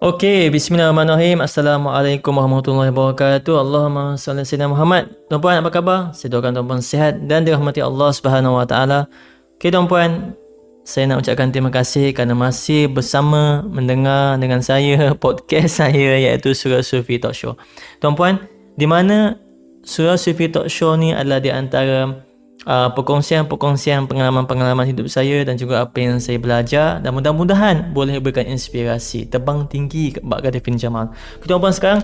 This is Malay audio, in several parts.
Okey, bismillahirrahmanirrahim. Assalamualaikum warahmatullahi wabarakatuh. Allahumma salli sayyidina Muhammad. Tuan-puan apa khabar? Saya doakan tuan-puan sihat dan dirahmati Allah Subhanahu wa taala. Okey tuan-puan, saya nak ucapkan terima kasih kerana masih bersama mendengar dengan saya podcast saya iaitu Surah Sufi Talk Show. Tuan-puan, di mana Surah Sufi Talk Show ni adalah di antara uh, perkongsian-perkongsian pengalaman-pengalaman hidup saya dan juga apa yang saya belajar dan mudah-mudahan boleh berikan inspirasi terbang tinggi bab Gadifin Jamal. Kita puan sekarang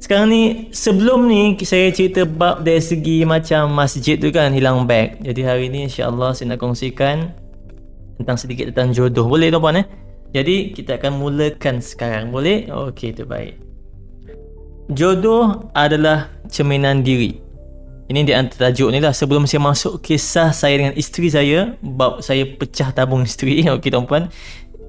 sekarang ni sebelum ni saya cerita bab dari segi macam masjid tu kan hilang beg. Jadi hari ni insya-Allah saya nak kongsikan tentang sedikit tentang jodoh. Boleh tuan-puan eh? Jadi kita akan mulakan sekarang. Boleh? Okey, tu baik. Jodoh adalah cerminan diri. Ini di antara tajuk ni lah. Sebelum saya masuk kisah saya dengan isteri saya Bab saya pecah tabung isteri. Okey tuan-puan.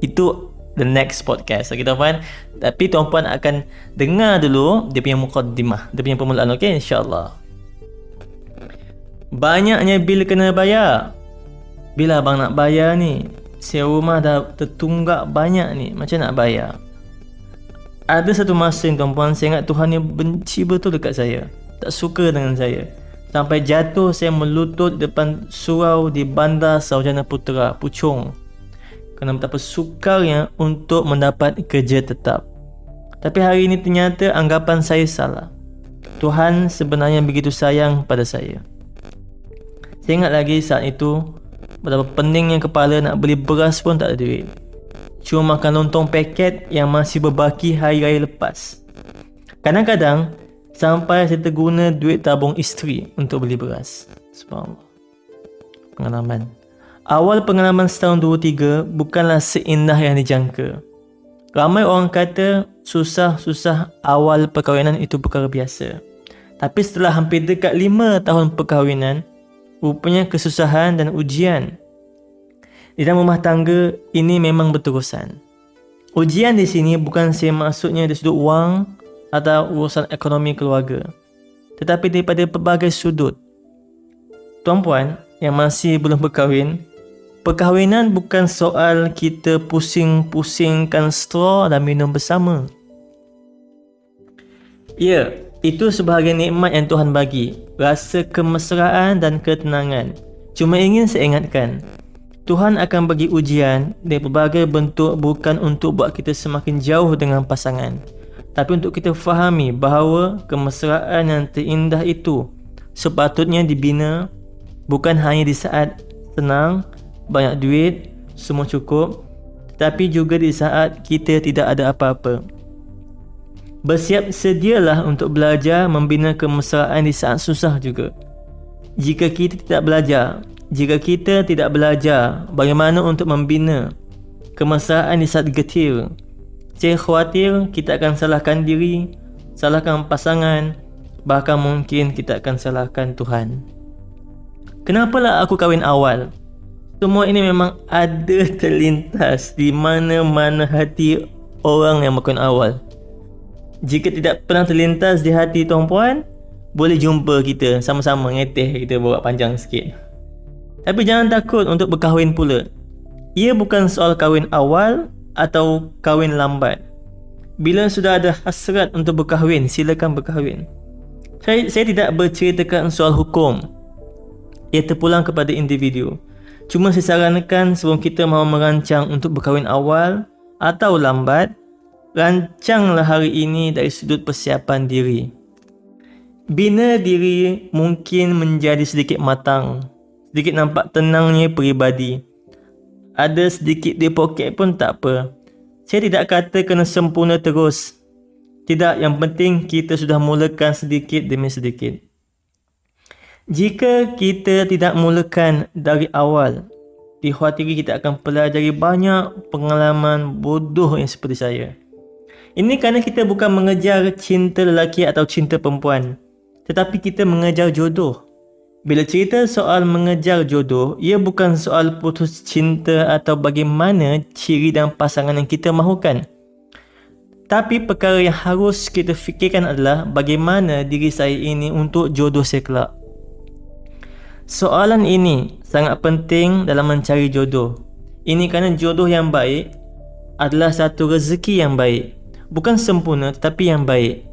Itu the next podcast. Okey tuan-puan. Tapi tuan-puan akan dengar dulu Dia punya mukaddimah Dia punya permulaan Okey? insyaAllah. Banyaknya bil kena bayar. Bila abang nak bayar ni Sewa rumah dah tertunggak banyak ni Macam nak bayar? Ada satu masa tuan-puan Saya ingat Tuhan ni benci betul dekat saya. Tak suka dengan saya Sampai jatuh saya melutut depan surau di bandar Sarjana Putra, Puchong. Kerana betapa sukarnya untuk mendapat kerja tetap. Tapi hari ini ternyata anggapan saya salah. Tuhan sebenarnya begitu sayang pada saya. Saya ingat lagi saat itu betapa peningnya kepala nak beli beras pun tak ada duit. Cuma makan lontong paket yang masih berbaki hari raya lepas. Kadang-kadang sampai saya terguna duit tabung isteri untuk beli beras. Subhanallah. Pengalaman. Awal pengalaman setahun dua tiga bukanlah seindah yang dijangka. Ramai orang kata susah-susah awal perkahwinan itu perkara biasa. Tapi setelah hampir dekat lima tahun perkahwinan, rupanya kesusahan dan ujian di dalam rumah tangga ini memang berterusan. Ujian di sini bukan saya maksudnya dari sudut wang atau urusan ekonomi keluarga. Tetapi daripada pelbagai sudut tuan-puan yang masih belum berkahwin perkahwinan bukan soal kita pusing-pusingkan straw dan minum bersama. Ya itu sebahagian nikmat yang Tuhan bagi rasa kemesraan dan ketenangan. Cuma ingin saya ingatkan Tuhan akan bagi ujian dari pelbagai bentuk bukan untuk buat kita semakin jauh dengan pasangan tapi untuk kita fahami bahawa kemesraan yang terindah itu sepatutnya dibina bukan hanya di saat senang, banyak duit, semua cukup tetapi juga di saat kita tidak ada apa-apa. Bersiap sedialah untuk belajar membina kemesraan di saat susah juga. Jika kita tidak belajar, jika kita tidak belajar bagaimana untuk membina kemesraan di saat getir, saya khawatir kita akan salahkan diri, salahkan pasangan, bahkan mungkin kita akan salahkan Tuhan. Kenapalah aku kahwin awal? Semua ini memang ada terlintas di mana-mana hati orang yang berkahwin awal. Jika tidak pernah terlintas di hati tuan puan, boleh jumpa kita sama-sama ngeteh kita bawa panjang sikit. Tapi jangan takut untuk berkahwin pula. Ia bukan soal kahwin awal atau kahwin lambat. Bila sudah ada hasrat untuk berkahwin, silakan berkahwin. Saya, saya tidak berceritakan soal hukum. Ia terpulang kepada individu. Cuma saya sarankan sebelum kita mahu merancang untuk berkahwin awal atau lambat, rancanglah hari ini dari sudut persiapan diri. Bina diri mungkin menjadi sedikit matang, sedikit nampak tenangnya peribadi ada sedikit di poket pun tak apa. Saya tidak kata kena sempurna terus. Tidak, yang penting kita sudah mulakan sedikit demi sedikit. Jika kita tidak mulakan dari awal, dikhawatiri kita akan pelajari banyak pengalaman bodoh yang seperti saya. Ini kerana kita bukan mengejar cinta lelaki atau cinta perempuan, tetapi kita mengejar jodoh. Bila cerita soal mengejar jodoh, ia bukan soal putus cinta atau bagaimana ciri dan pasangan yang kita mahukan. Tapi perkara yang harus kita fikirkan adalah bagaimana diri saya ini untuk jodoh saya kelak. Soalan ini sangat penting dalam mencari jodoh. Ini kerana jodoh yang baik adalah satu rezeki yang baik. Bukan sempurna tetapi yang baik.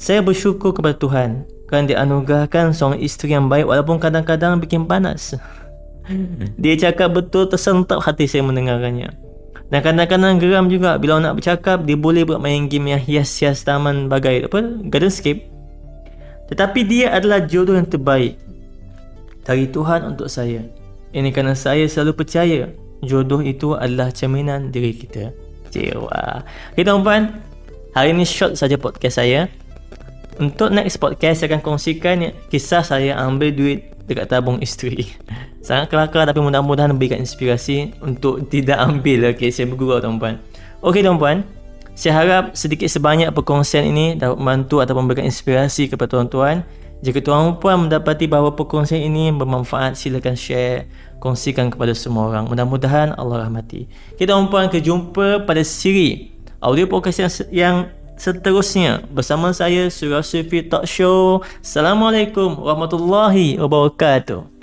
Saya bersyukur kepada Tuhan kerana dianugerahkan seorang isteri yang baik walaupun kadang-kadang bikin panas. Dia cakap betul tersentak hati saya mendengarkannya. Dan kadang-kadang geram juga bila nak bercakap dia boleh buat main game yang hias-hias taman bagai apa gardenscape. Tetapi dia adalah jodoh yang terbaik dari Tuhan untuk saya. Ini kerana saya selalu percaya jodoh itu adalah cerminan diri kita. Cewa. Okay tuan-puan, hari ini short saja podcast saya. Untuk next podcast saya akan kongsikan kisah saya ambil duit dekat tabung isteri. Sangat kelakar tapi mudah-mudahan memberikan inspirasi untuk tidak ambil okay, saya bergurau tuan-puan. Okey tuan-puan, saya harap sedikit sebanyak perkongsian ini dapat membantu atau memberikan inspirasi kepada tuan-tuan. Jika tuan-puan mendapati bahawa perkongsian ini bermanfaat, silakan share, kongsikan kepada semua orang. Mudah-mudahan Allah rahmati. Kita tuan-puan kejumpa pada siri audio podcast yang, yang seterusnya bersama saya Surah Sufi Talk Show. Assalamualaikum warahmatullahi wabarakatuh.